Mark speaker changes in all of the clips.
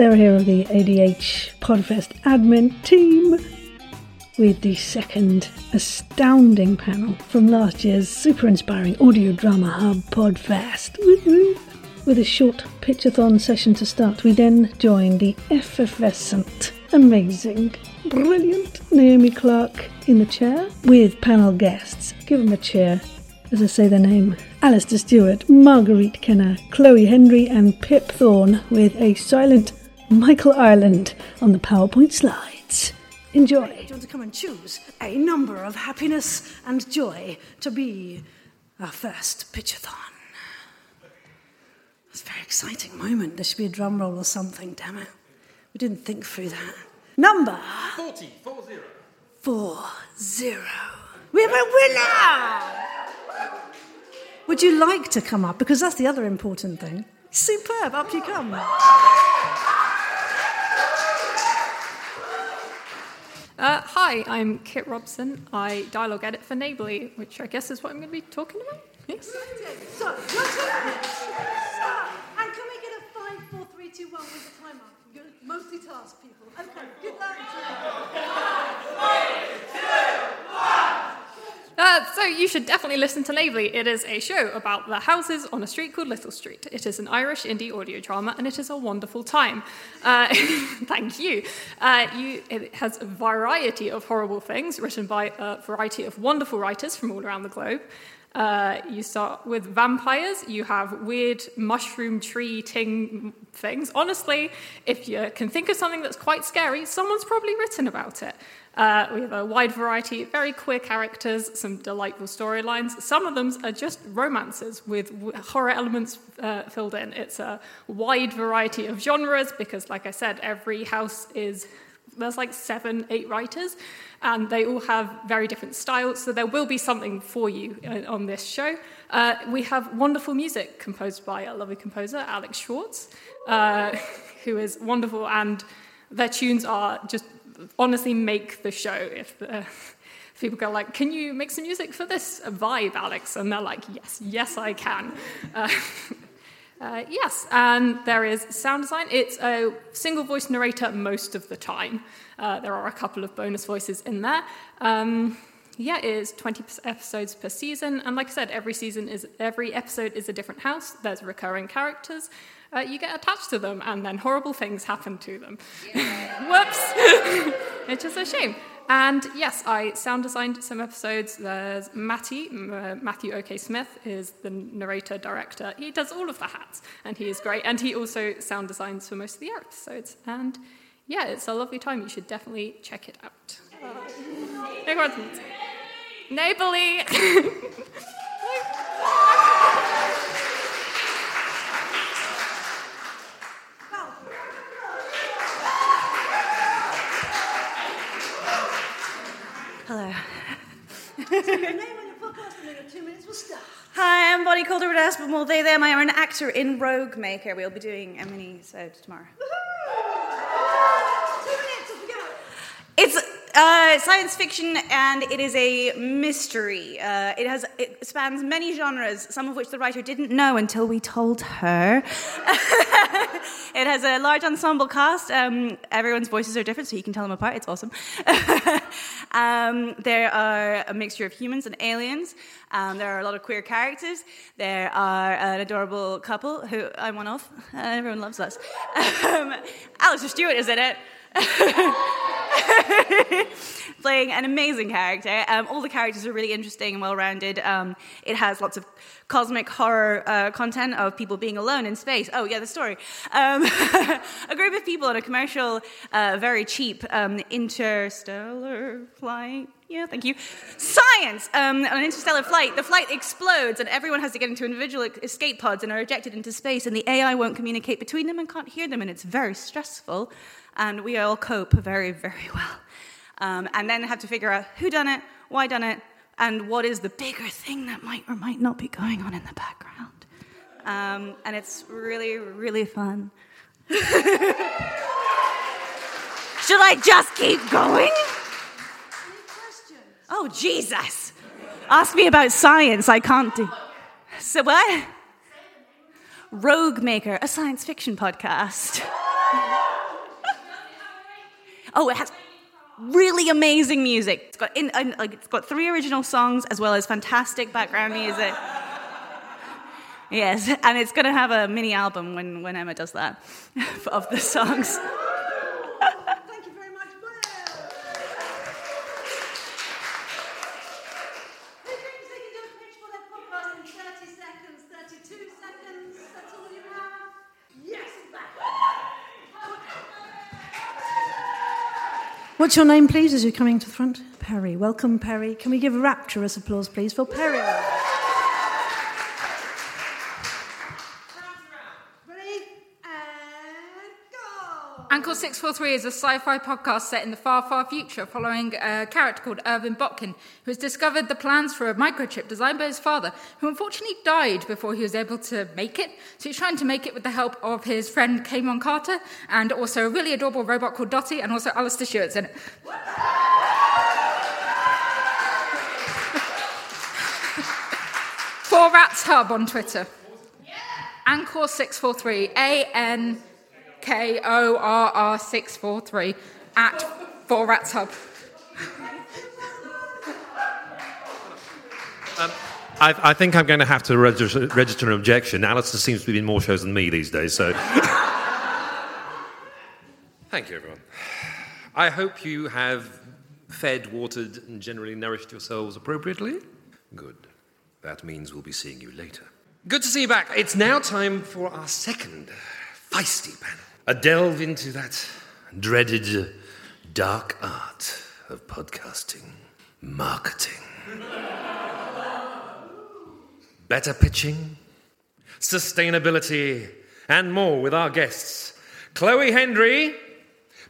Speaker 1: Sarah here of the ADH Podfest admin team with the second astounding panel from last year's super inspiring audio drama hub Podfest. With a short pitchathon session to start, we then join the effervescent, amazing, brilliant Naomi Clarke in the chair with panel guests. Give them a cheer as I say their name. Alasdair Stuart, Marguerite Kenner, Chloe Hendry, and Pip Thorne with a silent Michael Ireland on the PowerPoint slides. Enjoy.
Speaker 2: Do you want to come and choose a number of happiness and joy to be our first pitchathon? It's a very exciting moment. There should be a drum roll or something, damn it. We didn't think through that. Number
Speaker 3: 40, 40.
Speaker 2: four zero. We have a winner! Would you like to come up? Because that's the other important thing. Superb, up you come.
Speaker 4: Uh, hi, I'm Kit Robson. I dialogue edit for Neighbourly, which I guess is what I'm going to be talking about. Yes.
Speaker 2: So, your turn. Start. And can we get a five, four, three, two, one with the timer? You're multitask people. Okay, good luck.
Speaker 4: Uh, so you should definitely listen to Neighbourly. It is a show about the houses on a street called Little Street. It is an Irish indie audio drama, and it is a wonderful time. Uh, thank you. Uh, you. It has a variety of horrible things written by a variety of wonderful writers from all around the globe. Uh, you start with vampires. You have weird mushroom tree ting things. Honestly, if you can think of something that's quite scary, someone's probably written about it. Uh, we have a wide variety, very queer characters, some delightful storylines. Some of them are just romances with horror elements uh, filled in. It's a wide variety of genres because, like I said, every house is there's like seven, eight writers, and they all have very different styles. So there will be something for you uh, on this show. Uh, we have wonderful music composed by a lovely composer, Alex Schwartz, uh, who is wonderful, and their tunes are just honestly make the show. If, the, if people go like, "Can you make some music for this vibe, Alex?" and they're like, "Yes, yes, I can." Uh, uh, yes, and there is sound design. It's a single voice narrator most of the time. Uh, there are a couple of bonus voices in there. Um, yeah, it is 20 episodes per season, and like I said, every season is every episode is a different house. There's recurring characters. Uh, you get attached to them, and then horrible things happen to them. Whoops! it's just a shame. And yes, I sound designed some episodes. There's Matty, uh, Matthew O.K. Smith is the narrator director. He does all of the hats, and he is great. And he also sound designs for most of the episodes. And yeah, it's a lovely time. You should definitely check it out. Uh, Neighbourly!
Speaker 5: Hello.
Speaker 2: Your name on your podcast, and then in two minutes we'll start.
Speaker 5: Hi, I'm Bonnie Calder Aspinwall. They, them. I am an actor in Roguemaker. We'll be doing a mini episode tomorrow.
Speaker 2: Two minutes, off we go.
Speaker 5: It's uh, science fiction and it is a mystery. Uh, it has it spans many genres, some of which the writer didn't know until we told her. it has a large ensemble cast. Um, everyone's voices are different, so you can tell them apart. It's awesome. um, there are a mixture of humans and aliens. Um, there are a lot of queer characters. There are an adorable couple who I'm one of. Uh, everyone loves us. Um, Alasdair Stuart is in it. playing an amazing character. Um, all the characters are really interesting and well rounded. Um, it has lots of cosmic horror uh, content of people being alone in space. Oh, yeah, the story. Um, a group of people on a commercial, uh, very cheap um, interstellar flight. Yeah, thank you. Science! Um, on an interstellar flight, the flight explodes and everyone has to get into individual escape pods and are ejected into space, and the AI won't communicate between them and can't hear them, and it's very stressful. And we all cope very, very well. Um, and then have to figure out who done it, why done it, and what is the bigger thing that might or might not be going on in the background. Um, and it's really, really fun. Should I just keep going? Oh, Jesus. Ask me about science. I can't do. So, what? Roguemaker, a science fiction podcast.
Speaker 6: Oh, it has really amazing music. It's got in, in, like it's got three original songs as well as fantastic background music. Yes, and it's going to have a mini album when, when Emma does that of the songs.
Speaker 7: Thank you very much, Will. Who thinks they can do a pitch for their podcast in 30 seconds, 32 seconds? That's all you have? Yes, What's your name, please, as you're coming to the front? Perry. Welcome, Perry. Can we give a rapturous applause, please, for Perry? Go!
Speaker 3: 643 is a sci fi podcast set in the far, far future following a character called Irvin Botkin, who has discovered the plans for a microchip designed by his father, who unfortunately died before he was able to make it. So he's trying to make it with the help of his friend Kamon Carter and also a really adorable robot called Dottie and also Alasdair Stuart's in it. Four Rats Hub on Twitter. Ankorr 643, A N K O R R 643 at Four Rats Hub.
Speaker 8: Um, I, I think I'm going to have to register, register an objection. Alasdair seems to be in more shows than me these days, so. Thank you, everyone. I hope you have fed, watered, and generally nourished yourselves appropriately. Good. That means we'll be seeing you later. Good to see you back. It's now time for our second feisty panel a delve into that dreaded dark art of podcasting, marketing. better pitching, sustainability, and more with our guests Chloe Hendry,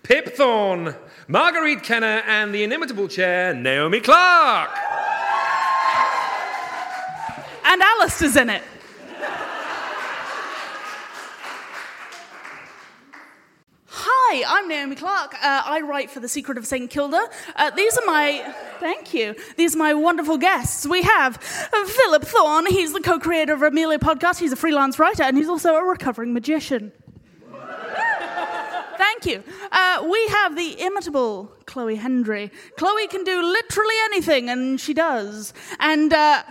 Speaker 8: Pip Thorne, Marguerite Kenner, and the inimitable chair, Naomi Clarke.
Speaker 6: And Alasdair's in it. Hi, I'm Naomi Clarke. Uh, I write for The Secret of St. Kilda. Uh, these are my, thank you, these are my wonderful guests. We have Philip Thorne. He's the co creator of Amelia Podcast. He's a freelance writer and he's also a recovering magician. Thank you. Uh, we have the imitable Chloe Hendry. Chloe can do literally anything, and she does. And uh,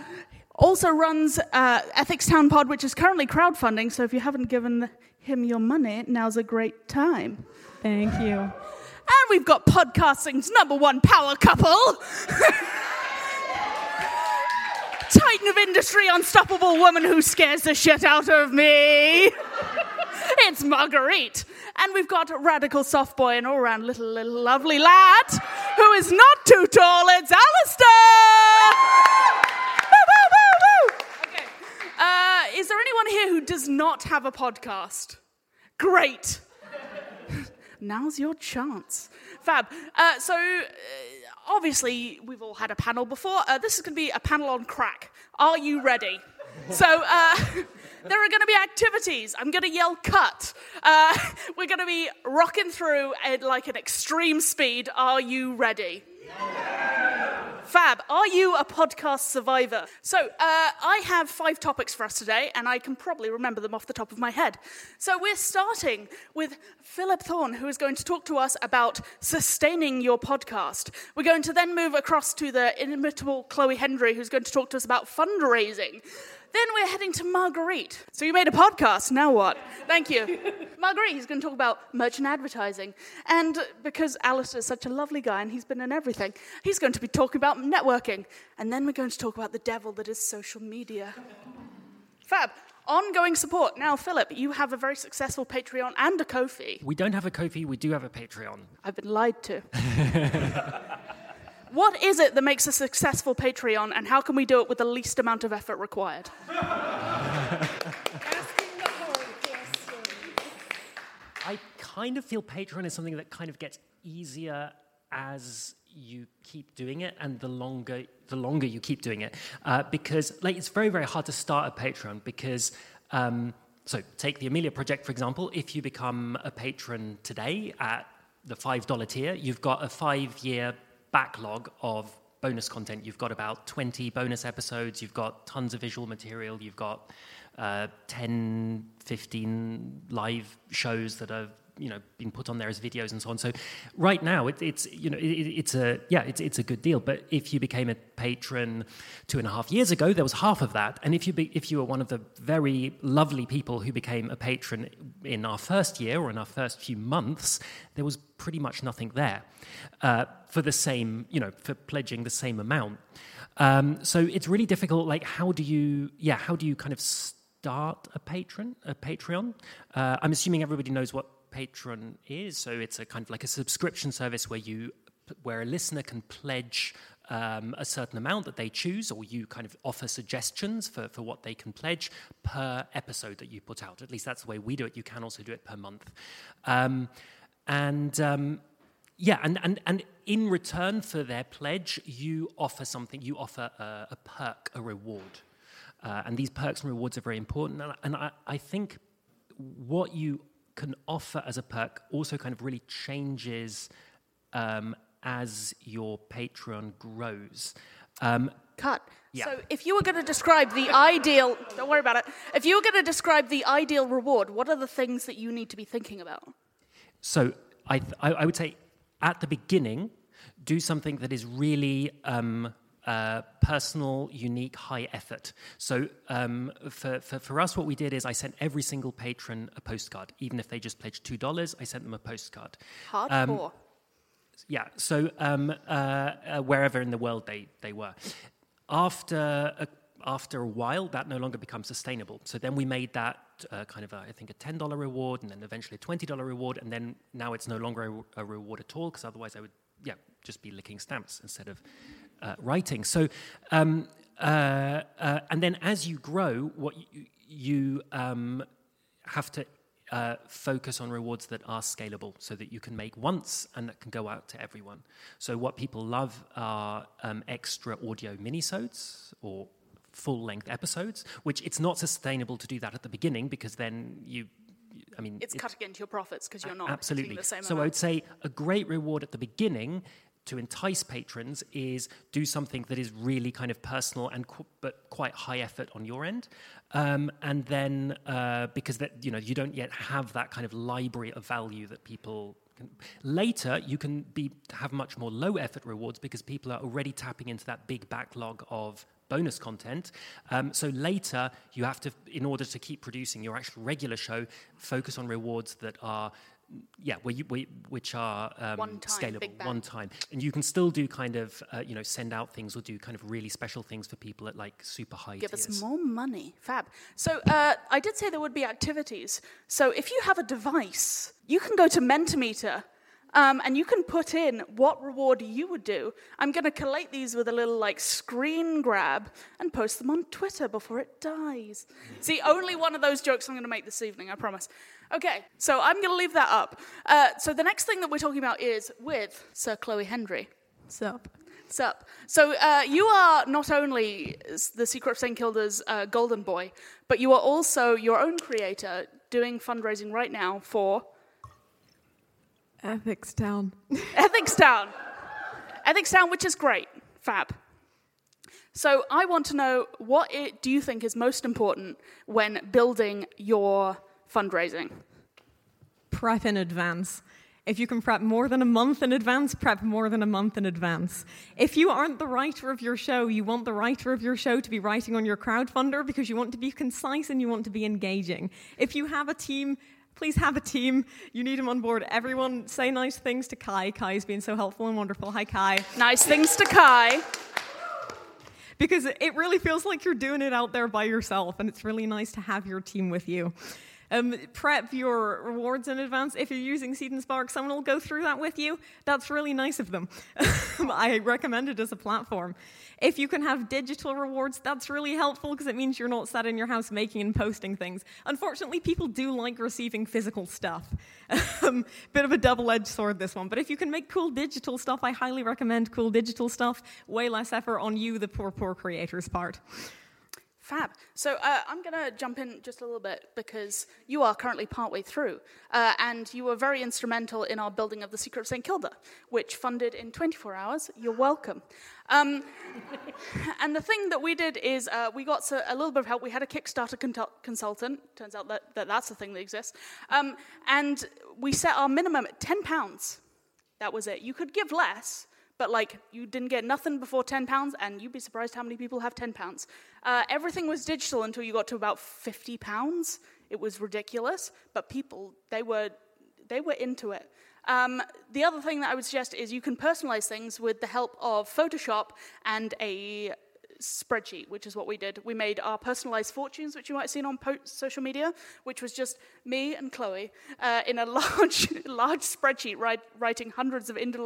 Speaker 6: also runs uh, Ethics Town Pod, which is currently crowdfunding. So if you haven't given him your money, now's a great time.
Speaker 9: Thank you.
Speaker 6: And we've got podcasting's number one power couple. Titan of industry, unstoppable woman who scares the shit out of me. it's Marguerite. And we've got radical soft boy and all round little, little lovely lad who is not too tall. It's Alasdair. Uh, is there anyone here who does not have a podcast? Great. Now's your chance. Fab. Uh, so, uh, obviously, we've all had a panel before. Uh, this is going to be a panel on crack. Are you ready? so, uh, there are going to be activities. I'm going to yell cut. Uh, we're going to be rocking through at like an extreme speed. Are you ready? Fab, are you a podcast survivor? So, uh, I have five topics for us today, and I can probably remember them off the top of my head. So, we're starting with Philip Thorne, who is going to talk to us about sustaining your podcast. We're going to then move across to the inimitable Chloe Hendry, who's going to talk to us about fundraising. Then we're heading to Marguerite. So you made a podcast, now what? Thank you. Marguerite, he's going to talk about merchant advertising. And because Alasdair is such a lovely guy and he's been in everything, he's going to be talking about networking. And then we're going to talk about the devil that is social media. Fab. Ongoing support. Now, Philip, you have a very successful Patreon and a Ko-fi.
Speaker 10: We don't have a Ko-fi, we do have a Patreon.
Speaker 6: I've been lied to. what is it that makes a successful Patreon, and how can we do it with the least amount of effort required?
Speaker 10: I kind of feel Patreon is something that kind of gets easier as you keep doing it and the longer the longer you keep doing it uh, because like it's very very hard to start a patreon because um, so take the amelia project for example if you become a patron today at the five dollar tier you've got a five year backlog of bonus content. You've got about 20 bonus episodes. You've got tons of visual material. You've got uh, 10 15 live shows that are you know been put on there as videos and so on. So right now it, it's you know it, it's a yeah it's it's a good deal. But if you became a patron two and a half years ago, there was half of that. And if you be, if you were one of the very lovely people who became a patron in our first year or in our first few months, there was pretty much nothing there uh, for the same you know for pledging the same amount. Um, so it's really difficult. Like how do you yeah how do you kind of start a patron, a Patreon. Uh, I'm assuming everybody knows what Patreon is. So it's a kind of like a subscription service where you, where a listener can pledge um, a certain amount that they choose, or you kind of offer suggestions for, for what they can pledge per episode that you put out. At least that's the way we do it. You can also do it per month. Um, and um, yeah, and, and, and in return for their pledge, you offer something, you offer a, a perk, a reward. Uh, and these perks and rewards are very important. And, and I, I, think what you can offer as a perk also kind of really changes um, as your Patreon grows. Um,
Speaker 6: Cut.
Speaker 10: Yeah.
Speaker 6: So, if you were going to describe the ideal, don't worry about it. If you were going to describe the ideal reward, what are the things that you need to be thinking about?
Speaker 10: So, I, I, I would say at the beginning, do something that is really um, uh, personal, unique, high effort. So um, for, for, for, us, what we did is I sent every single patron a postcard. Even if they just pledged $2, I sent them a postcard.
Speaker 6: Hardcore.
Speaker 10: Um, yeah, so um, uh, uh, wherever in the world they, they were. After a, after a while, that no longer becomes sustainable. So then we made that uh, kind of, a, I think, a $10 reward and then eventually a $20 reward. And then now it's no longer a, a reward at all because otherwise I would, yeah, just be licking stamps instead of uh, writing. So, um, uh, uh, and then as you grow, what you, you um, have to uh, focus on rewards that are scalable so that you can make once and that can go out to everyone. So, what people love are um, extra audio minisodes or full length episodes, which it's not sustainable to do that at the beginning because then you. I mean,
Speaker 6: it's, cutting into your profits because you're not
Speaker 10: absolutely.
Speaker 6: the same
Speaker 10: so
Speaker 6: amount.
Speaker 10: I would say a great reward at the beginning to entice patrons is do something that is really kind of personal and qu- but quite high effort on your end um, and then uh, because that you know you don't yet have that kind of library of value that people later you can be have much more low effort rewards because people are already tapping into that big backlog of bonus content. Um, so later, you have to, in order to keep producing your actual regular show, focus on rewards that are yeah, where you, where, which are um,
Speaker 6: One time,
Speaker 10: scalable, one time, and you can still do kind of uh, you know send out things or do kind of really special things for people at like super high
Speaker 6: Give
Speaker 10: tiers.
Speaker 6: us more money. Fab. So uh, I did say there would be activities. So if you have a device, you can go to Mentimeter um, and you can put in what reward you would do. I'm going to collate these with a little like screen grab and post them on Twitter before it dies. See, only one of those jokes I'm going to make this evening, I promise. Okay, so I'm going to leave that up. Uh, so the next thing that we're talking about is with Sir Chloe Hendry. Sup. Sup. So uh, you are not only the Secret of St. Kilda's uh, golden boy, but you are also your own creator doing fundraising right now for
Speaker 9: Ethics Town.
Speaker 6: Ethics Town. Ethics Town, which is great. Fab. So I want to know what it, do you think is most important when building your fundraising?
Speaker 9: Prep in advance. If you can prep more than a month in advance, prep more than a month in advance. If you aren't the writer of your show, you want the writer of your show to be writing on your crowdfunder because you want to be concise and you want to be engaging. If you have a team, please have a team. You need them on board. Everyone say nice things to Kai. Kai's been so helpful and wonderful. Hi, Kai.
Speaker 6: Nice things to Kai.
Speaker 9: because it really feels like you're doing it out there by yourself, and it's really nice to have your team with you. Um, prep your rewards in advance. If you're using Seed and Spark, someone will go through that with you. That's really nice of them. I recommend it as a platform. If you can have digital rewards, that's really helpful because it means you're not sat in your house making and posting things. Unfortunately, people do like receiving physical stuff. um, bit of a double edged sword, this one. But if you can make cool digital stuff, I highly recommend cool digital stuff. Way less effort on you, the poor, poor creator's part.
Speaker 6: Fab. So uh, I'm going to jump in just a little bit because you are currently partway through, uh, and you were very instrumental in our building of the Secret of St. Kilda, which funded in 24 hours. You're welcome. Um, and the thing that we did is uh, we got a little bit of help. We had a Kickstarter consultant. Turns out that, that that's the thing that exists. Um, and we set our minimum at £10. That was it. You could give less, but like you didn't get nothing before 10 pounds and you'd be surprised how many people have 10 pounds. Uh, everything was digital until you got to about 50 pounds. It was ridiculous but people they were they were into it. Um, the other thing that i would suggest is you can personalize things with the help of photoshop and a spreadsheet, which is what we did. We made our personalized fortunes, which you might have seen on po- social media, which was just me and Chloe uh, in a large, large spreadsheet, write, writing hundreds of indi-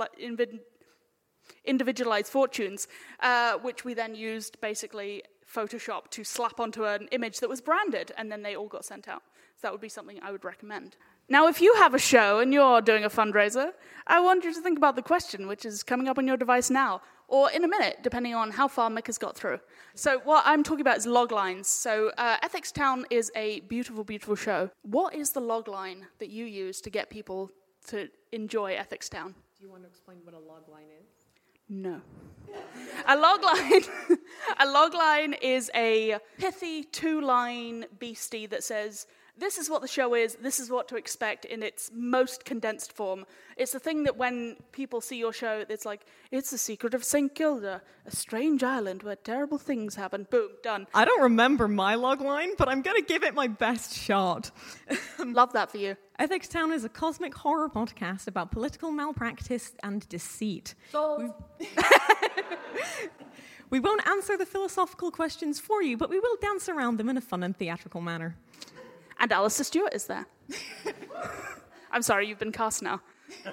Speaker 6: individualized fortunes, uh, which we then used basically Photoshop to slap onto an image that was branded, and then they all got sent out. So that would be something I would recommend. Now, if you have a show and you're doing a fundraiser, I want you to think about the question, which is coming up on your device now, or in a minute, depending on how far Mick has got through. So, what I'm talking about is log lines. So, uh, Ethics Town is a beautiful, beautiful show. What is the log line that you use to get people to enjoy Ethics Town?
Speaker 9: Do you want to explain what a log line is?
Speaker 6: No. a logline a logline is a pithy two-line beastie that says this is what the show is, this is what to expect in its most condensed form. It's the thing that when people see your show, it's like, it's the secret of St. Kilda, a strange island where terrible things happen. Boom, done.
Speaker 9: I don't remember my log line, but I'm going to give it my best shot.
Speaker 6: Love that for you.
Speaker 9: Ethics Town is a cosmic horror podcast about political malpractice and deceit.
Speaker 6: So.
Speaker 9: we won't answer the philosophical questions for you, but we will dance around them in a fun and theatrical manner.
Speaker 6: And Alasdair Stuart is there. I'm sorry, you've been cast now.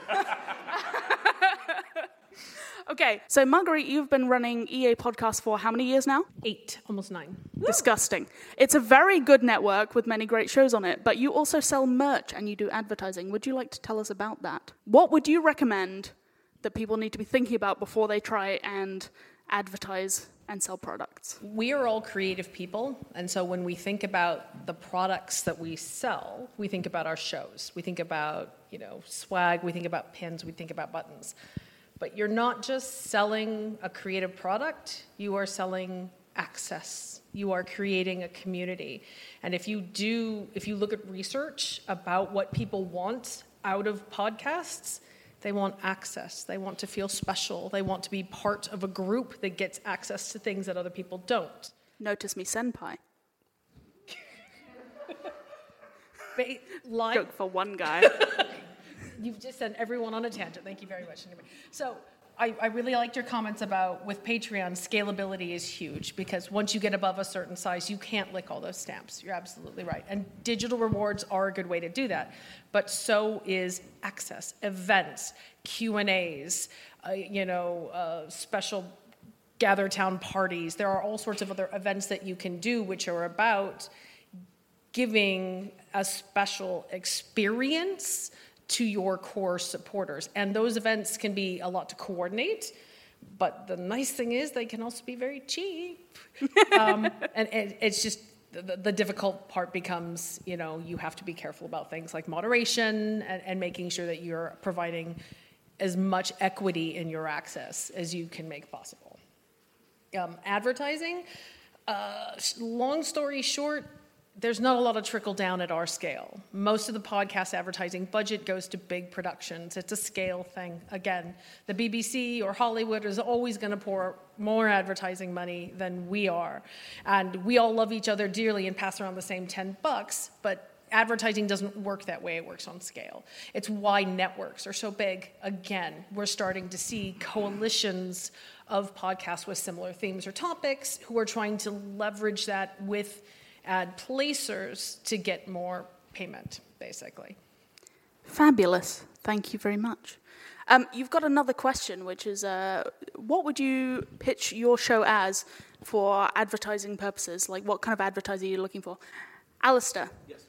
Speaker 6: okay, so Marguerite, you've been running EA Podcast for how many years now?
Speaker 9: Eight, almost nine.
Speaker 6: Disgusting. It's a very good network with many great shows on it, but you also sell merch and you do advertising. Would you like to tell us about that? What would you recommend that people need to be thinking about before they try and advertise and sell products.
Speaker 11: We are all creative people, and so when we think about the products that we sell, we think about our shows. We think about, you know, swag, we think about pins, we think about buttons. But you're not just selling a creative product, you are selling access. You are creating a community. And if you do if you look at research about what people want out of podcasts, they want access. They want to feel special. They want to be part of a group that gets access to things that other people don't.
Speaker 6: Notice me, senpai.
Speaker 11: Line-
Speaker 6: Joke for one guy.
Speaker 11: You've just sent everyone on a tangent. Thank you very much. So, I, I, really liked your comments about with Patreon, scalability is huge because once you get above a certain size, you can't lick all those stamps. You're absolutely right. And digital rewards are a good way to do that. But so is access, events, Q&As, uh, you know, uh, special gather town parties. There are all sorts of other events that you can do which are about giving a special experience to your core supporters. And those events can be a lot to coordinate, but the nice thing is they can also be very cheap. um, and it, it's just the, the, difficult part becomes, you know, you have to be careful about things like moderation and, and making sure that you're providing as much equity in your access as you can make possible. Um, advertising, uh, long story short, there's not a lot of trickle down at our scale. Most of the podcast advertising budget goes to big productions. It's a scale thing. Again, the BBC or Hollywood is always going to pour more advertising money than we are. And we all love each other dearly and pass around the same 10 bucks, but advertising doesn't work that way. It works on scale. It's why networks are so big. Again, we're starting to see coalitions of podcasts with similar themes or topics who are trying to leverage that with ad placers to get more payment, basically.
Speaker 6: Fabulous. Thank you very much. Um, you've got another question, which is uh, what would you pitch your show as for advertising purposes? Like, what kind of advertiser are you looking for? Alasdair.
Speaker 8: Yes.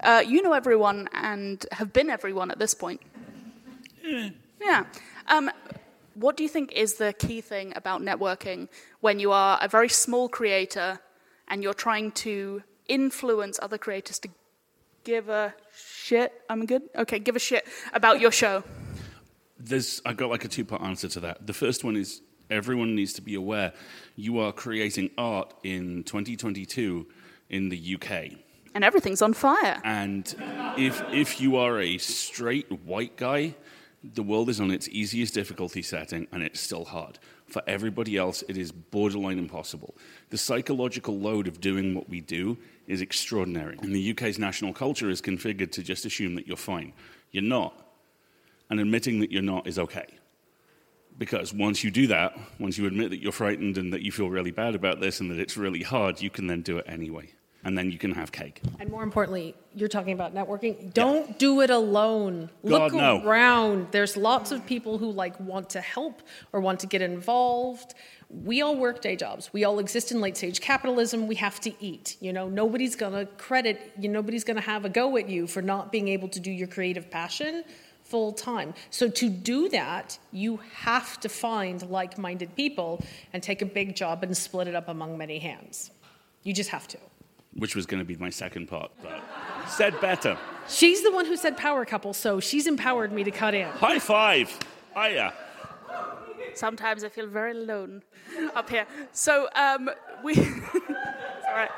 Speaker 6: Uh, you know everyone and have been everyone at this point.
Speaker 1: Yeah.
Speaker 6: Yeah. Um, What do you think is the key thing about networking when you are a very small creator and you're trying to influence other creators to give a shit? I'm good? Okay, give a shit about your show.
Speaker 12: There's, I got like a two part answer to that. The first one is everyone needs to be aware you are creating art in 2022 in the UK.
Speaker 6: And everything's on fire.
Speaker 12: And if, if you are a straight white guy, the world is on its easiest difficulty setting and it's still hard. For everybody else, it is borderline impossible. The psychological load of doing what we do is extraordinary. And the UK's national culture is configured to just assume that you're fine. You're not. And admitting that you're not is okay. Because once you do that, once you admit that you're frightened and that you feel really bad about this and that it's really hard, you can then do it anyway and then you can have cake.
Speaker 11: And more importantly, you're talking about networking. Don't yeah. do it alone.
Speaker 12: God,
Speaker 11: Look
Speaker 12: no.
Speaker 11: around. There's lots of people who like want to help or want to get involved. We all work day jobs. We all exist in late stage capitalism. We have to eat. You know, nobody's gonna credit you. Nobody's gonna have a go at you for not being able to do your creative passion full time. So to do that, you have to find like-minded people and take a big job and split it up among many hands. You just have to
Speaker 12: which was going to be my second part, but said better.
Speaker 11: She's the one who said power couple, so she's empowered me to cut in.
Speaker 12: High five. Hiya.
Speaker 6: Sometimes I feel very alone up here. So um, we. all right.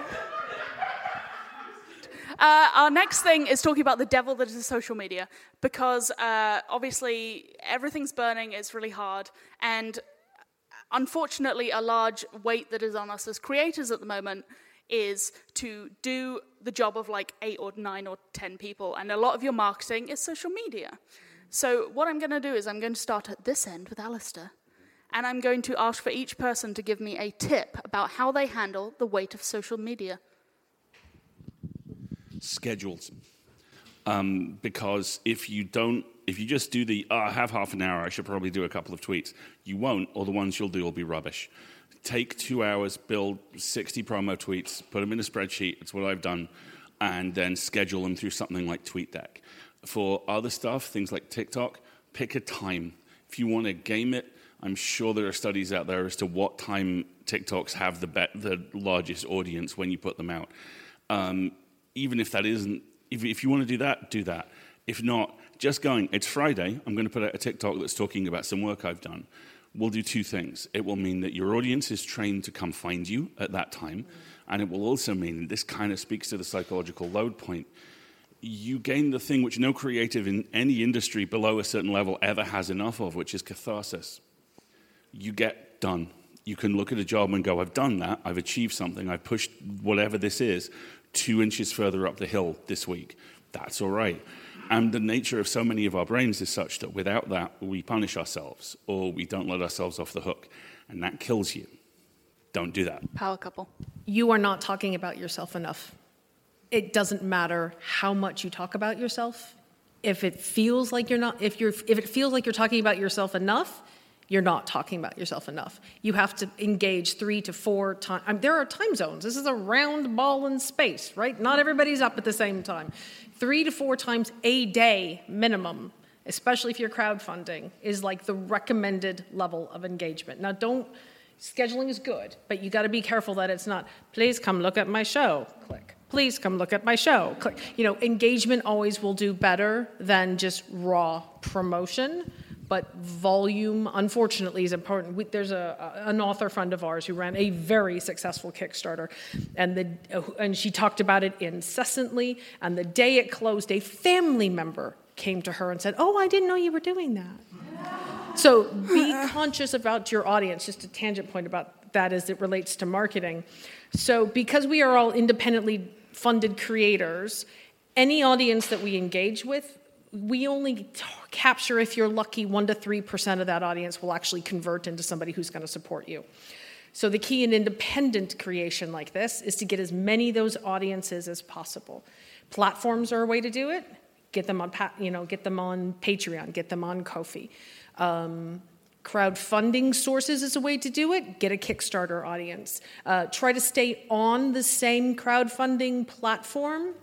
Speaker 6: Uh, our next thing is talking about the devil that is social media, because uh, obviously everything's burning, it's really hard, and unfortunately, a large weight that is on us as creators at the moment is to do the job of like eight or nine or ten people. And a lot of your marketing is social media. So, what I'm going to do is I'm going to start at this end with Alasdair. And I'm going to ask for each person to give me a tip about how they handle the weight of social media.
Speaker 12: Schedules. Um, because if you don't, if you just do the, oh, I have half an hour, I should probably do a couple of tweets, you won't, or the ones you'll do will be rubbish take two hours, build 60 promo tweets, put them in a spreadsheet. It's what I've done, and then schedule them through something like TweetDeck. For other stuff, things like TikTok, pick a time. If you want to game it, I'm sure there are studies out there as to what time TikToks have the, be- the largest audience when you put them out. Um, even if that isn't, if, if you want to do that, do that. If not, just going, it's Friday, I'm going to put out a TikTok that's talking about some work I've done will do two things. It will mean that your audience is trained to come find you at that time, and it will also mean, this kind of speaks to the psychological load point, you gain the thing which no creative in any industry below a certain level ever has enough of, which is catharsis. You get done. You can look at a job and go, I've done that, I've achieved something, I've pushed whatever this is two inches further up the hill this week. That's all right. And the nature of so many of our brains is such that without that, we punish ourselves or we don't let ourselves off the hook. And that kills you. Don't do that.
Speaker 6: Power couple.
Speaker 11: You are not talking about yourself enough. It doesn't matter how much you talk about yourself. If it feels like you're not, if you're, if it feels like you're talking about yourself enough, you're not talking about yourself enough. You have to engage three to four times. I mean, there are time zones. This is a round ball in space, right? Not everybody's up at the same time three to four times a day minimum, especially if you're crowdfunding, is like the recommended level of engagement. Now, don't, scheduling is good, but you got to be careful that it's not, please come look at my show, click. Please come look at my show, click. You know, engagement always will do better than just raw promotion but volume, unfortunately, is important. We, there's a, an author friend of ours who ran a very successful Kickstarter, and, the, and she talked about it incessantly. And the day it closed, a family member came to her and said, Oh, I didn't know you were doing that. So be conscious about your audience. Just a tangent point about that as it relates to marketing. So, because we are all independently funded creators, any audience that we engage with we only t- capture, if you're lucky, 1% to 3% of that audience will actually convert into somebody who's going to support you. So, the key in independent creation like this is to get as many of those audiences as possible. Platforms are a way to do it. Get them on, you know, get them on Patreon, get them on Ko-fi. Um, crowdfunding sources is a way to do it. Get a Kickstarter audience. Uh, try to stay on the same crowdfunding platform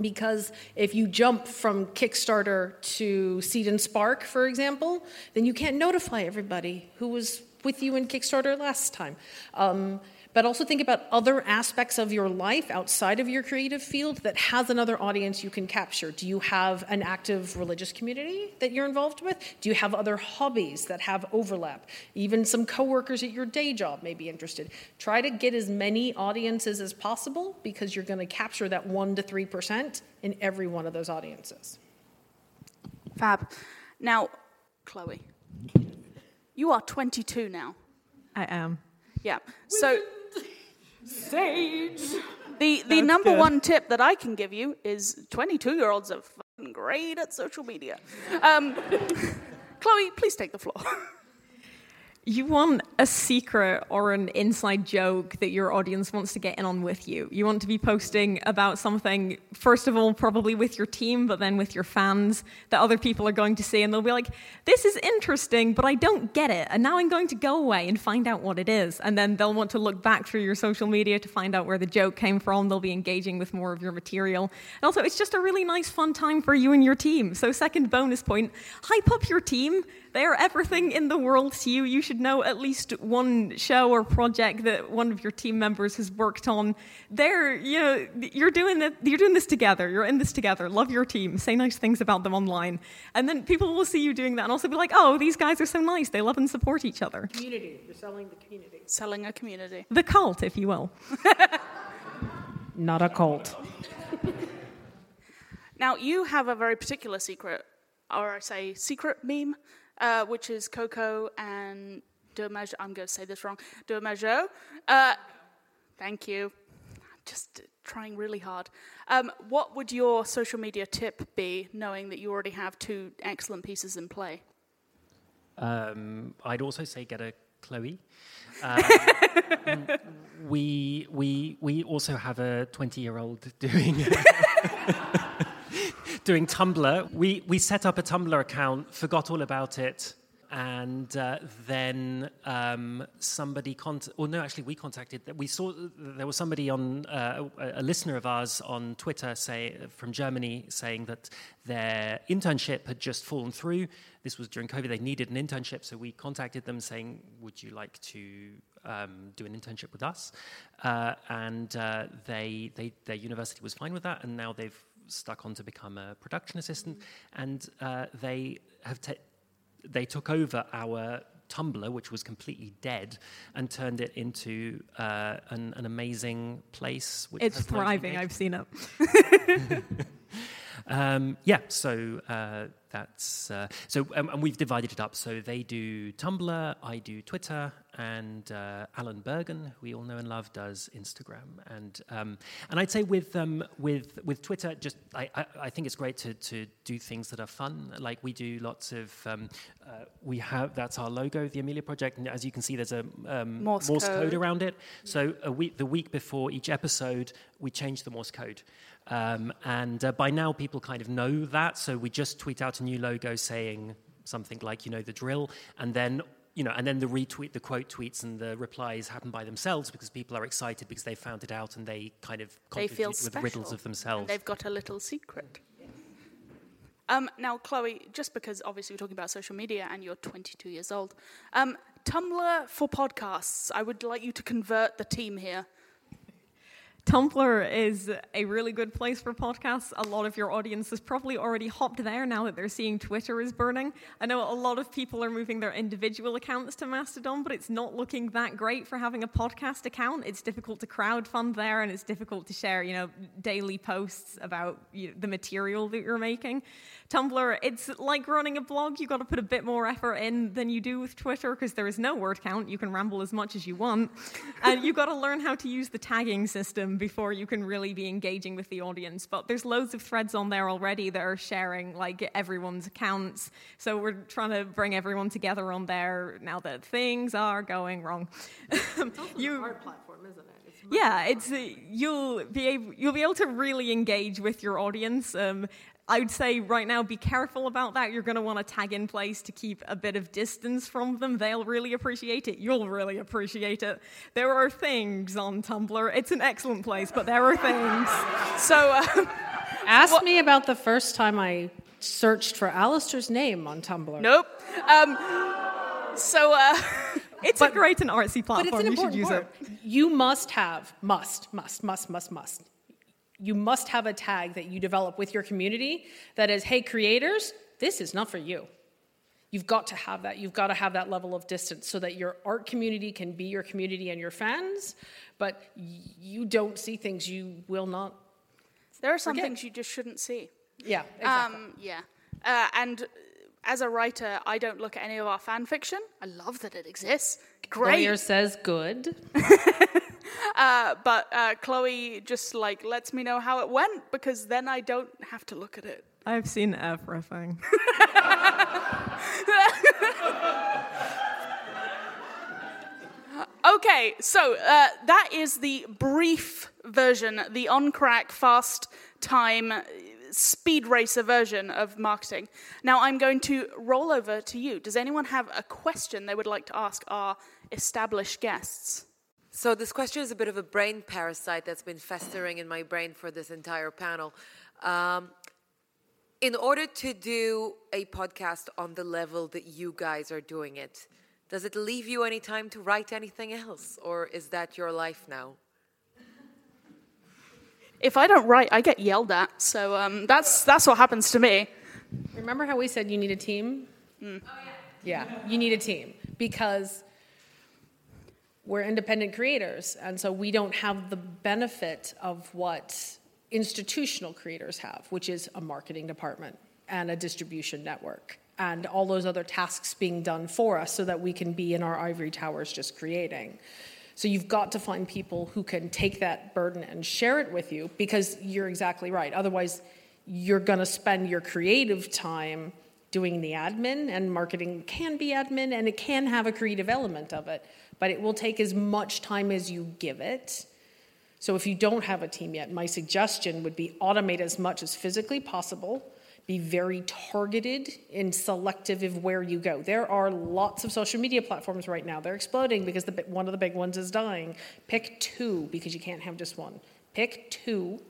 Speaker 11: Because if you jump from Kickstarter to Seed and Spark, for example, then you can't notify everybody who was with you in Kickstarter last time. Um, but also think about other aspects of your life outside of your creative field that has another audience you can capture. Do you have an active religious community that you're involved with? Do you have other hobbies that have overlap? Even some coworkers at your day job may be interested. Try to get as many audiences as possible because you're going to capture that 1 to 3% in every one of those audiences.
Speaker 6: Fab. Now, Chloe, you are 22 now.
Speaker 9: I am.
Speaker 6: Yeah. So
Speaker 9: Sage.
Speaker 6: the the
Speaker 9: That's
Speaker 6: number
Speaker 9: good.
Speaker 6: one tip that I can give you is 22 year olds are fucking great at social media. Um, Chloe, please take the floor.
Speaker 9: You want a secret or an inside joke that your audience wants to get in on with you. You want to be posting about something, first of all, probably with your team, but then with your fans that other people are going to see. And they'll be like, this is interesting, but I don't get it. And now I'm going to go away and find out what it is. And then they'll want to look back through your social media to find out where the joke came from. They'll be engaging with more of your material. And also, it's just a really nice, fun time for you and your team. So, second bonus point hype up your team. They are everything in the world to you. You should know at least one show or project that one of your team members has worked on. They're, you know, you're doing it. You're doing this together. You're in this together. Love your team. Say nice things about them online, and then people will see you doing that and also be like, "Oh, these guys are so nice. They love and support each other."
Speaker 11: Community. You're selling the community.
Speaker 6: Selling a community.
Speaker 9: The cult, if you will.
Speaker 11: Not a cult.
Speaker 6: Now, you have a very particular secret, or I say secret meme, uh, which is Coco and De Majo. I'm going to say this wrong. De Majo. Uh, thank you. I'm just trying really hard. Um, what would your social media tip be, knowing that you already have two excellent pieces in play?
Speaker 10: Um, I'd also say get a Chloe. Uh, we we we also have a 20 year old doing doing Tumblr. We we set up a Tumblr account, forgot all about it, and uh, then um, somebody cont- or no, actually we contacted. We saw there was somebody on uh, a, a listener of ours on Twitter say from Germany saying that their internship had just fallen through. This was during COVID. They needed an internship, so we contacted them saying, "Would you like to um, do an internship with us?" Uh, and uh, they, they their university was fine with that, and now they've stuck on to become a production assistant, and uh, they have. ta they took over our Tumblr, which was completely dead, and turned it into uh, an, an amazing place. Which
Speaker 9: It's
Speaker 10: has loads of
Speaker 9: thriving. I've seen it.
Speaker 10: Um, yeah, so uh, that's uh, so, um, and we've divided it up. So they do Tumblr, I do Twitter, and uh, Alan Bergen, who we all know and love, does Instagram. And um, and I'd say with um, with with Twitter, just I, I, I think it's great to to do things that are fun. Like we do lots of um, uh, we have that's our logo, the Amelia Project, and as you can see, there's a um,
Speaker 6: Morse
Speaker 10: code
Speaker 6: code.
Speaker 10: around it. So a week, the week before each episode, we change the Morse code. Um, and uh, by now, people kind of know that. So we just tweet out a new logo saying something like, you know, the drill. And then, you know, and then the retweet, the quote tweets and the replies happen by themselves because people are excited because they found it out and they kind of
Speaker 6: They feel
Speaker 10: with
Speaker 6: special.
Speaker 10: riddles of themselves.
Speaker 6: they've got a little secret. Um, now, Chloe, just because obviously we're talking about social media and you're 22 years old, um, Tumblr for podcasts. I would like you to convert the team here.
Speaker 9: Tumblr is a really good place for podcasts. A lot of your audience has probably already hopped there now that they're seeing Twitter is burning. I know a lot of people are moving their individual accounts to Mastodon, but it's not looking that great for having a podcast account. It's difficult to crowdfund there, and it's difficult to share, you know, daily posts about you know, the material that you're making. Tumblr, it's like running a blog. You've got to put a bit more effort in than you do with Twitter because there is no word count. You can ramble as much as you want. and you've got to learn how to use the tagging system before you can really be engaging with the audience. But there's loads of threads on there already that are sharing like everyone's accounts. So we're trying to bring everyone together on there now that things are going wrong. you,
Speaker 11: hard platform, isn't it? It's
Speaker 9: yeah, it's uh, you'll be able you'll be able to really engage with your audience. Um, I would say right now, be careful about that. You're going to want to tag in place to keep a bit of distance from them. They'll really appreciate it. You'll really appreciate it. There are things on Tumblr. It's an excellent place, but there are things.
Speaker 6: So, um,
Speaker 11: Ask me about the first time I searched for Alasdair's name on Tumblr.
Speaker 6: Nope. Um, so uh,
Speaker 9: it's a great and artsy platform.
Speaker 11: But it's an
Speaker 9: you should
Speaker 11: important
Speaker 9: use
Speaker 11: part.
Speaker 9: it.
Speaker 11: You must have, must, must, must, must, must. You must have a tag that you develop with your community that is, hey, creators, this is not for you. You've got to have that. You've got to have that level of distance so that your art community can be your community and your fans, but you don't see things you will not.
Speaker 6: There are some
Speaker 11: Forget.
Speaker 6: things you just shouldn't see.
Speaker 11: Yeah, exactly.
Speaker 6: Um, yeah. Uh, and as a writer, I don't look at any of our fan fiction. I love that it exists. Great.
Speaker 11: Lawyer says good.
Speaker 6: Uh, but uh, Chloe just like lets me know how it went because then I don't have to look at it.
Speaker 9: I've seen everything.
Speaker 6: Okay, so uh, that is the brief version, the on crack, fast time, speed racer version of marketing. Now I'm going to roll over to you. Does anyone have a question they would like to ask our established guests?
Speaker 13: So, this question is a bit of a brain parasite that's been festering in my brain for this entire panel. Um, in order to do a podcast on the level that you guys are doing it, does it leave you any time to write anything else, or is that your life now?
Speaker 6: If I don't write, I get yelled at. So um, that's that's what happens to me.
Speaker 11: Remember how we said you need a team?
Speaker 6: Mm.
Speaker 11: Yeah, you need a team because we're independent creators, and so we don't have the benefit of what institutional creators have, which is a marketing department and a distribution network and all those other tasks being done for us so that we can be in our ivory towers just creating. So you've got to find people who can take that burden and share it with you because you're exactly right. Otherwise, you're going to spend your creative time doing the admin, and marketing can be admin and it can have a creative element of it, but it will take as much time as you give it. So if you don't have a team yet, my suggestion would be automate as much as physically possible. Be very targeted and selective of where you go. There are lots of social media platforms right now. They're exploding because the, one of the big ones is dying. Pick two because you can't have just one. Pick two,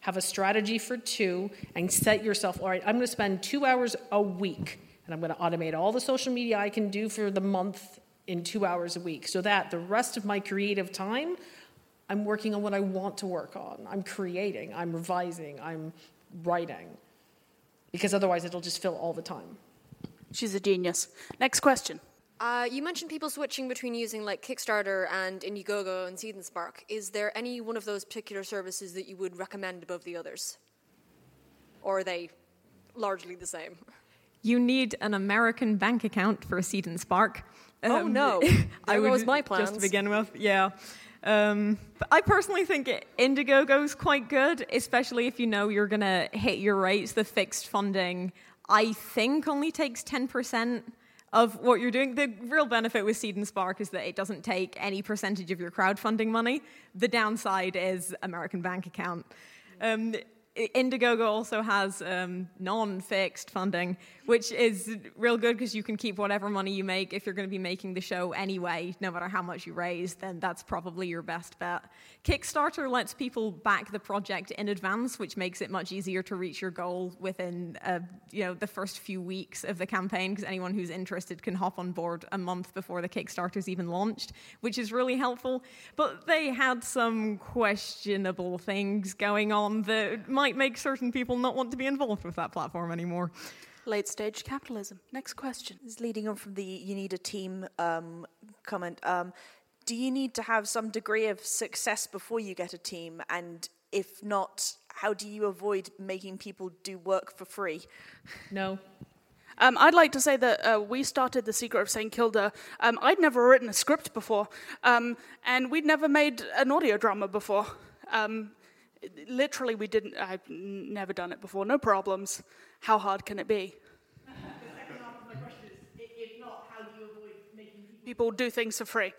Speaker 11: have a strategy for two, and set yourself, all right, I'm going to spend two hours a week and I'm going to automate all the social media I can do for the month in two hours a week so that the rest of my creative time, I'm working on what I want to work on. I'm creating, I'm revising, I'm writing. Because otherwise, it'll just fill all the time.
Speaker 6: She's a genius. Next question.
Speaker 14: Uh, you mentioned people switching between using like Kickstarter and Indiegogo and Seed and Spark. Is there any one of those particular services that you would recommend above the others? Or are they largely the same?
Speaker 9: You need an American bank account for Seed and Spark.
Speaker 14: Oh, no.
Speaker 9: I
Speaker 14: There
Speaker 9: would
Speaker 14: goes my
Speaker 9: Just to begin with, yeah. Um, but I personally think Indiegogo's quite good, especially if you know you're going to hit your rates. The fixed funding, I think, only takes 10% of what you're doing. The real benefit with Seed and Spark is that it doesn't take any percentage of your crowdfunding money. The downside is American bank account. Um, Indiegogo also has um, non-fixed funding, which is real good because you can keep whatever money you make. If you're going to be making the show anyway, no matter how much you raise, then that's probably your best bet. Kickstarter lets people back the project in advance, which makes it much easier to reach your goal within, uh, you know, the first few weeks of the campaign. Because anyone who's interested can hop on board a month before the Kickstarter's even launched, which is really helpful. But they had some questionable things going on that might make certain people not want to be involved with that platform anymore.
Speaker 6: Late stage capitalism. Next question.
Speaker 15: Is leading on from the you need a team um, comment. Um, do you need to have some degree of success before you get a team? And if not, how do you avoid making people do work for free?
Speaker 11: No.
Speaker 6: Um, I'd like to say that uh, we started The Secret of St. Kilda. Um, I'd never written a script before, um, and we'd never made an audio drama before. Um, literally, we didn't, I've never done it before. No problems. How hard can it be? Because that's not the question is if not how do you avoid making people do things for free.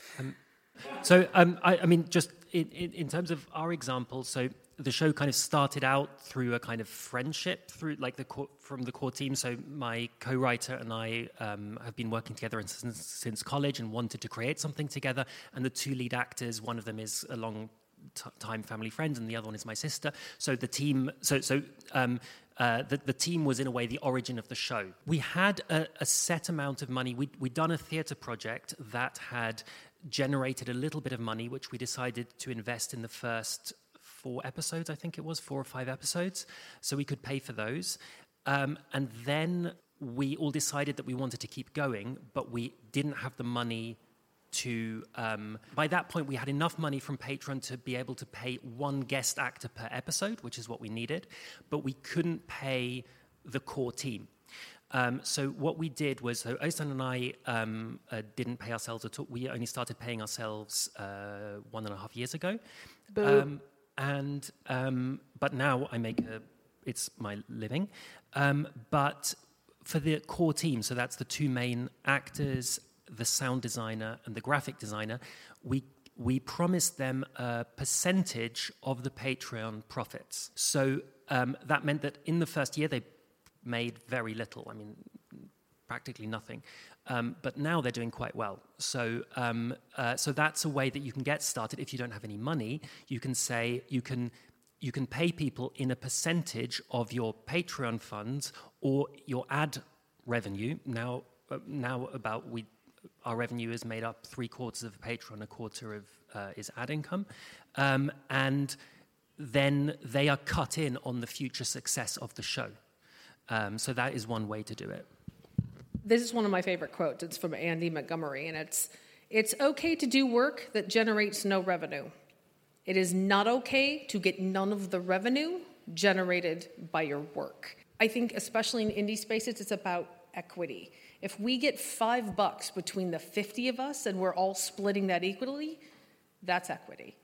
Speaker 10: So, um, I, I mean, just in, in, in terms of our example, so the show kind of started out through a kind of friendship through like the core, from the core team. So my co-writer and I um, have been working together since, since college and wanted to create something together. And the two lead actors, one of them is a long t- time, family, friend, and the other one is my sister. So the team, so so um, uh, the, the team was in a way the origin of the show. We had a, a set amount of money. We'd, we'd done a theatre project that had generated a little bit of money, which we decided to invest in the first four episodes, I think it was, four or five episodes. So we could pay for those. Um, and then we all decided that we wanted to keep going, but we didn't have the money to um, by that point we had enough money from patreon to be able to pay one guest actor per episode which is what we needed but we couldn't pay the core team um, so what we did was so Oystein and I um, uh, didn't pay ourselves at all. We only started paying ourselves uh, one and a half years ago, um, and um, but now I make a, it's my living. Um, but for the core team, so that's the two main actors the sound designer and the graphic designer, we we promised them a percentage of the Patreon profits. So um, that meant that in the first year they made very little. I mean, practically nothing. Um, but now they're doing quite well. So, um, uh, so that's a way that you can get started. If you don't have any money, you can say you can you can pay people in a percentage of your Patreon funds or your ad revenue. Now, uh, now about we our revenue is made up three quarters of Patreon, a quarter of uh, is ad income, um, and then they are cut in on the future success of the show. Um, so that is one way to do it.
Speaker 11: This is one of my favorite quotes. It's from Andy Montgomery, and it's It's okay to do work that generates no revenue. It is not okay to get none of the revenue generated by your work. I think, especially in indie spaces, it's about equity. If we get five bucks between the 50 of us and we're all splitting that equally, that's equity.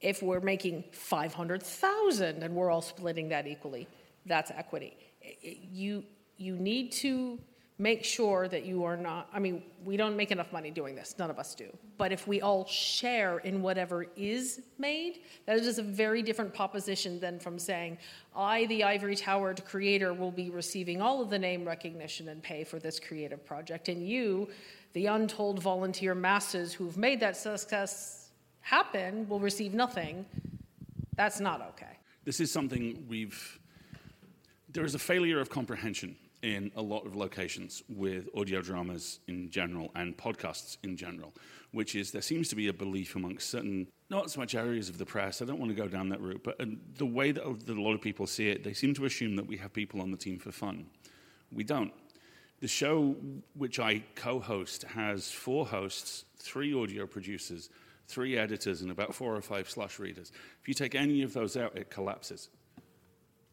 Speaker 11: If we're making 500,000 and we're all splitting that equally, that's equity. You, you need to make sure that you are not, I mean, we don't make enough money doing this, none of us do. But if we all share in whatever is made, that is a very different proposition than from saying, I, the Ivory Towered creator, will be receiving all of the name recognition and pay for this creative project, and you, the untold volunteer masses who've made that success happen, will receive nothing. That's not okay.
Speaker 12: This is something we've. There is a failure of comprehension in a lot of locations with audio dramas in general and podcasts in general, which is there seems to be a belief amongst certain, not so much areas of the press, I don't want to go down that route, but uh, the way that, that a lot of people see it, they seem to assume that we have people on the team for fun. We don't. The show, which I co host, has four hosts, three audio producers, three editors, and about four or five slush readers. If you take any of those out, it collapses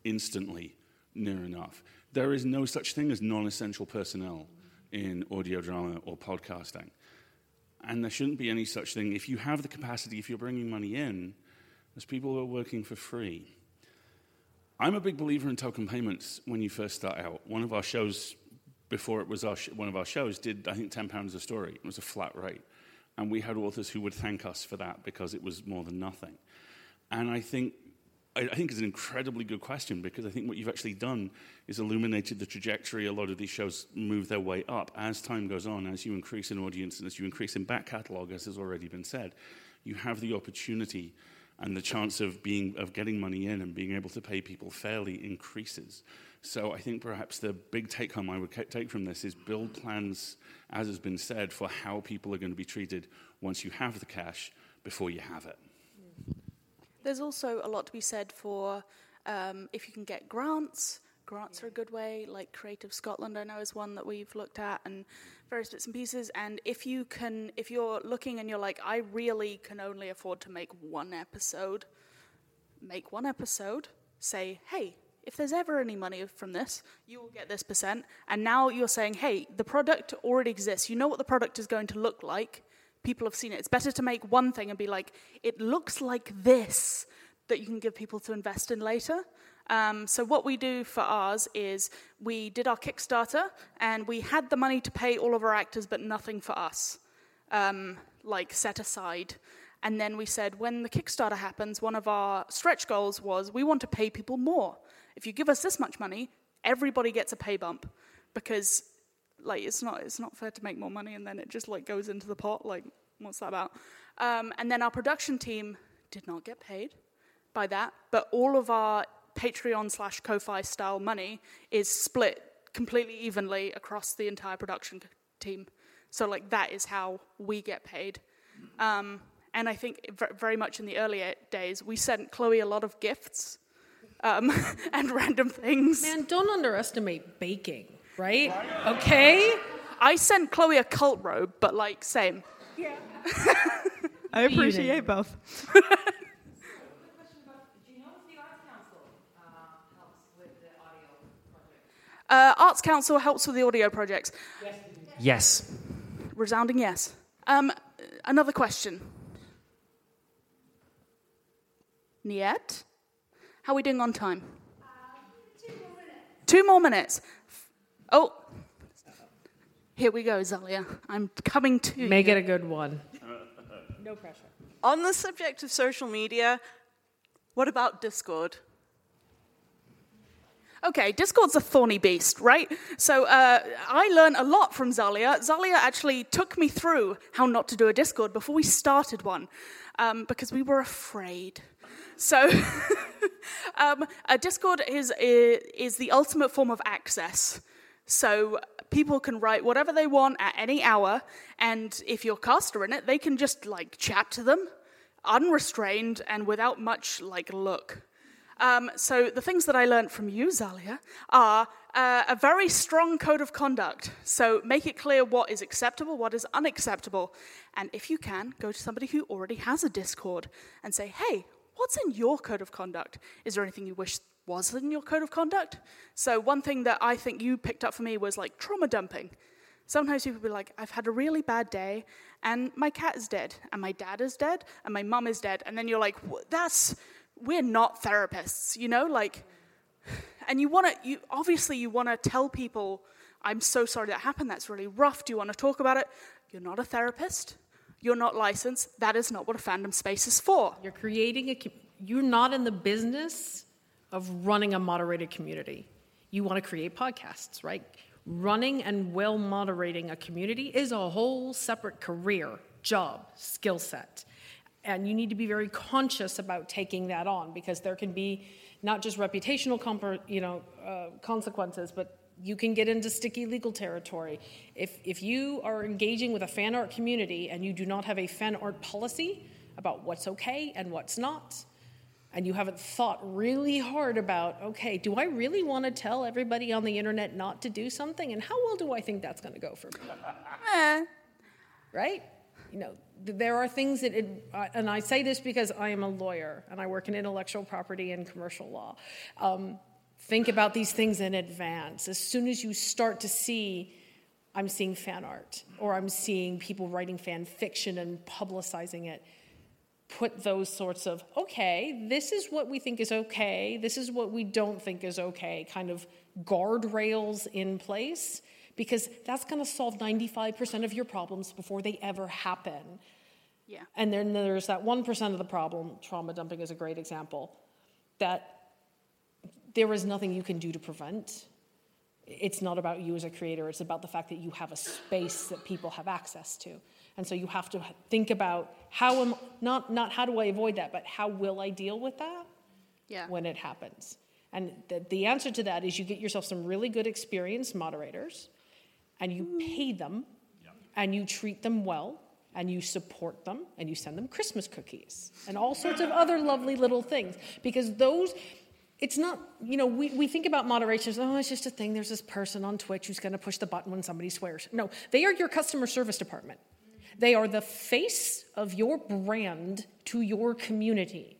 Speaker 12: instantly, near enough. There is no such thing as non essential personnel in audio drama or podcasting. And there shouldn't be any such thing. If you have the capacity, if you're bringing money in, there's people who are working for free. I'm a big believer in token payments when you first start out. One of our shows, before it was our sh- one of our shows, did, I think, £10 a story. It was a flat rate. And we had authors who would thank us for that because it was more than nothing. And I think I, I think it's an incredibly good question because I think what you've actually done is illuminated the trajectory a lot of these shows move their way up as time goes on, as you increase in audience and as you increase in back catalogue, as has already been said. You have the opportunity and the chance of being of getting money in and being able to pay people fairly increases. So I think perhaps the big take home I would take from this is build plans, as has been said, for how people are going to be treated once you have the cash before you have it.
Speaker 6: There's also a lot to be said for um, if you can get grants. Grants are a good way, like Creative Scotland, I know is one that we've looked at, and various bits and pieces. And if you can, if you're looking and you're like, I really can only afford to make one episode, make one episode. Say, hey, if there's ever any money from this, you will get this percent. And now you're saying, hey, the product already exists. You know what the product is going to look like people have seen it. It's better to make one thing and be like, it looks like this that you can give people to invest in later. Um, so what we do for ours is we did our Kickstarter and we had the money to pay all of our actors, but nothing for us, um, like set aside. And then we said, when the Kickstarter happens, one of our stretch goals was we want to pay people more. If you give us this much money, everybody gets a pay bump because like it's not it's not fair to make more money and then it just like goes into the pot like what's that about um, and then our production team did not get paid by that, but all of our Patreon slash Ko-fi style money is split completely evenly across the entire production team. So like that is how we get paid. Um, and I think very much in the earlier days, we sent Chloe a lot of gifts um, and random things.
Speaker 11: Man, don't underestimate baking, right? Okay?
Speaker 6: I sent Chloe a cult robe, but like same.
Speaker 11: Yeah.
Speaker 9: I appreciate both.
Speaker 6: Uh, Arts Council helps with the audio projects.
Speaker 10: Yes.
Speaker 6: Resounding yes. Um, another question. Niet? How are we doing on time? Two more minutes. Oh, here we go, Zalia. I'm coming to
Speaker 11: Make
Speaker 6: you.
Speaker 11: it a good one. No pressure.
Speaker 15: On the subject of social media, what about Discord?
Speaker 6: Okay, Discord's a thorny beast, right? So uh, I learned a lot from Zalia. Zalia actually took me through how not to do a Discord before we started one um, because we were afraid. So um, a Discord is, is the ultimate form of access. So people can write whatever they want at any hour, and if your cast are in it, they can just like chat to them, unrestrained and without much like look. Um, so the things that I learned from you, Zalia, are uh, a very strong code of conduct. So make it clear what is acceptable, what is unacceptable, and if you can, go to somebody who already has a Discord and say, "Hey, what's in your code of conduct? Is there anything you wish was in your code of conduct?" So one thing that I think you picked up for me was like trauma dumping. Sometimes people be like, I've had a really bad day, and my cat is dead, and my dad is dead, and my mum is dead. And then you're like, that's, we're not therapists, you know? Like, and you want to, you, obviously, you want to tell people, I'm so sorry that happened, that's really rough. Do you want to talk about it? You're not a therapist. You're not licensed. That is not what a fandom space is for.
Speaker 11: You're creating a. You're not in the business of running a moderated community. You want to create podcasts, right? Running and well moderating a community is a whole separate career, job, skill set. And you need to be very conscious about taking that on because there can be not just reputational compar- you know, uh, consequences, but you can get into sticky legal territory. If, if you are engaging with a fan art community and you do not have a fan art policy about what's okay and what's not, and you haven't thought really hard about, okay, do I really want to tell everybody on the internet not to do something? And how well do I think that's going to go for me?
Speaker 6: Eh.
Speaker 11: Right? You know, there are things that, it, and I say this because I am a lawyer and I work in intellectual property and commercial law. Um, think about these things in advance. As soon as you start to see, I'm seeing fan art or I'm seeing people writing fan fiction and publicizing it, put those sorts of, okay, this is what we think is okay, this is what we don't think is okay, kind of guardrails in place, because that's going to solve 95% of your problems before they ever happen.
Speaker 6: Yeah.
Speaker 11: And then there's that 1% of the problem, trauma dumping is a great example, that there is nothing you can do to prevent. It's not about you as a creator, it's about the fact that you have a space that people have access to. And so you have to think about how am not not how do I avoid that, but how will I deal with that
Speaker 6: Yeah.
Speaker 11: when it happens? And the, the answer to that is you get yourself some really good experienced moderators and you mm-hmm. pay them and you treat them well and you support them and you send them Christmas cookies and all sorts of other lovely little things because those it's not, you know, we, we think about moderation as, oh, it's just a thing. There's this person on Twitch who's going to push the button when somebody swears. No, they are your customer service department. They are the face of your brand to your community.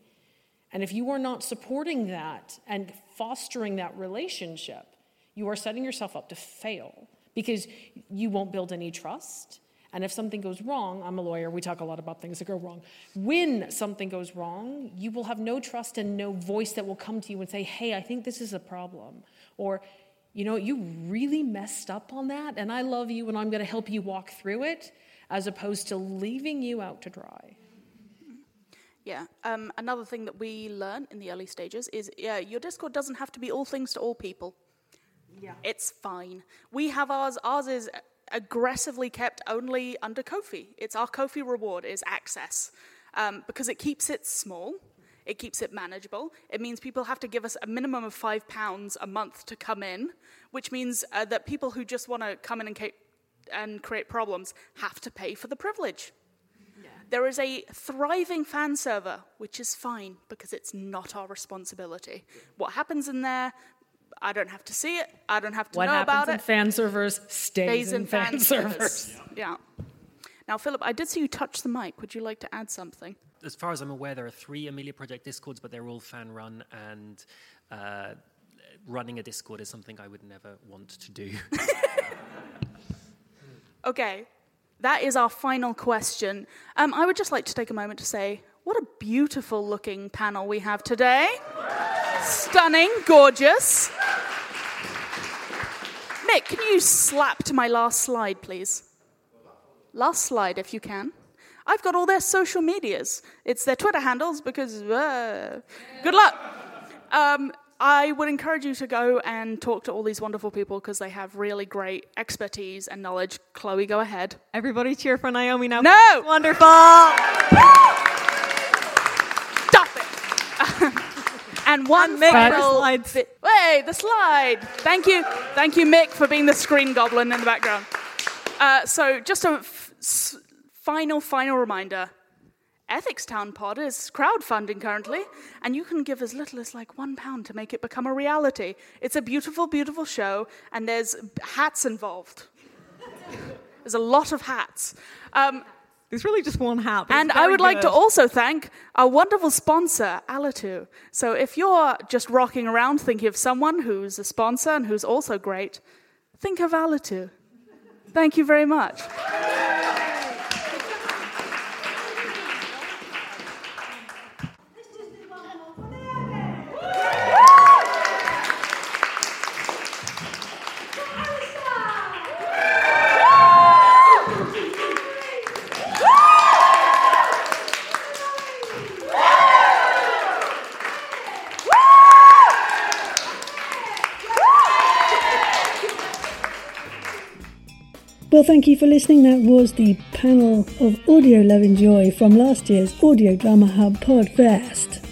Speaker 11: And if you are not supporting that and fostering that relationship, you are setting yourself up to fail because you won't build any trust. And if something goes wrong, I'm a lawyer, we talk a lot about things that go wrong. When something goes wrong, you will have no trust and no voice that will come to you and say, hey, I think this is a problem. Or, you know, you really messed up on that, and I love you, and I'm to help you walk through it, as opposed to leaving you out to dry.
Speaker 6: Yeah. Um, another thing that we learn in the early stages is yeah, your Discord doesn't have to be all things to all people.
Speaker 11: Yeah.
Speaker 6: It's fine. We have ours. Ours is aggressively kept only under Ko-fi. It's our Ko-fi reward is access. um, because it keeps it small. It keeps it manageable. It means people have to give us a minimum of five pounds a month to come in, which means uh, that people who just want to come in and, and create problems have to pay for the privilege. There is a thriving fan server, which is fine because it's not our responsibility. What happens in there, I don't have to see it. I don't have to
Speaker 11: What
Speaker 6: know
Speaker 11: happens in fan servers stays, in, fan, servers.
Speaker 6: servers. Yeah. Now, Philip, I did see you touch the mic. Would you like to add something?
Speaker 10: As far as I'm aware, there are three Amelia Project Discords, but they're all fan run, and uh, running a Discord is something I would never want to do.
Speaker 6: Okay, that is our final question. Um, I would just like to take a moment to say, what a beautiful looking panel we have today. Stunning, gorgeous. Nick, can you slap to my last slide, please? Last slide, if you can. I've got all their social medias. It's their Twitter handles because, uh, good luck. Um, I would encourage you to go and talk to all these wonderful people because they have really great expertise and knowledge. Chloe, go ahead.
Speaker 9: Everybody cheer for Naomi now.
Speaker 6: No!
Speaker 9: Wonderful!
Speaker 6: Stop it! and one
Speaker 9: Mick, slides.
Speaker 6: bit. Hey, the slide. Thank you, thank you, Mick, for being the screen goblin in the background. Uh, so, just a f- s- final, final reminder. Ethics Town Pod is crowdfunding currently, and you can give as little as like one pound to make it become a reality. It's a beautiful, beautiful show, and there's hats involved. there's a lot of hats. Um,
Speaker 9: There's really just one hat.
Speaker 6: and I would like to also thank our wonderful sponsor, Alitu. So if you're just rocking around thinking of someone who's a sponsor and who's also great, think of Alitu. Thank you very much.
Speaker 1: Well, thank you for listening. That was the panel of Audio Love and Joy from last year's Audio Drama Hub Podfest.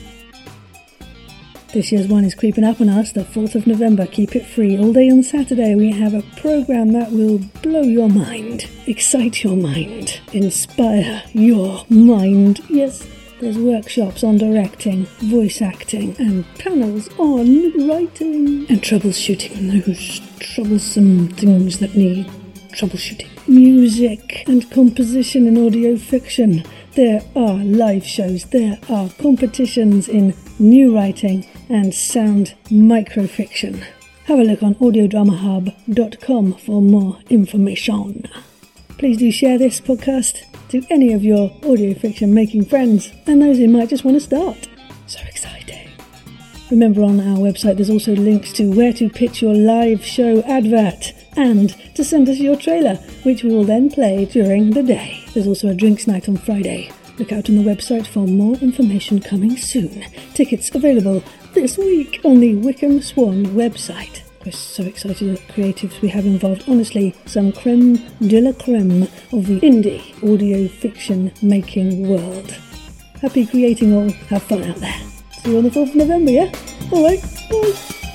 Speaker 1: This year's one is creeping up on us, the 4th of November. Keep it free. All day on Saturday, we have a program that will blow your mind, excite your mind, inspire your mind. Yes, there's workshops on directing, voice acting, and panels on writing and troubleshooting those troublesome things that need troubleshooting. Music and composition in audio fiction. There are live shows, there are competitions in new writing and sound microfiction. Have a look on audiodramahub.com for more information. Please do share this podcast to any of your audio fiction making friends and those who might just want to start. So exciting. Remember on our website there's also links to where to pitch your live show advert and to send us your trailer, which we will then play during the day. There's also a drinks night on Friday. Look out on the website for more information coming soon. Tickets available this week on the Wickham Swan website. We're so excited at the creatives we have involved. Honestly, some creme de la creme of the indie audio fiction making world. Happy creating all. Have fun out there. See you on the 4th of November, yeah? Alright, bye.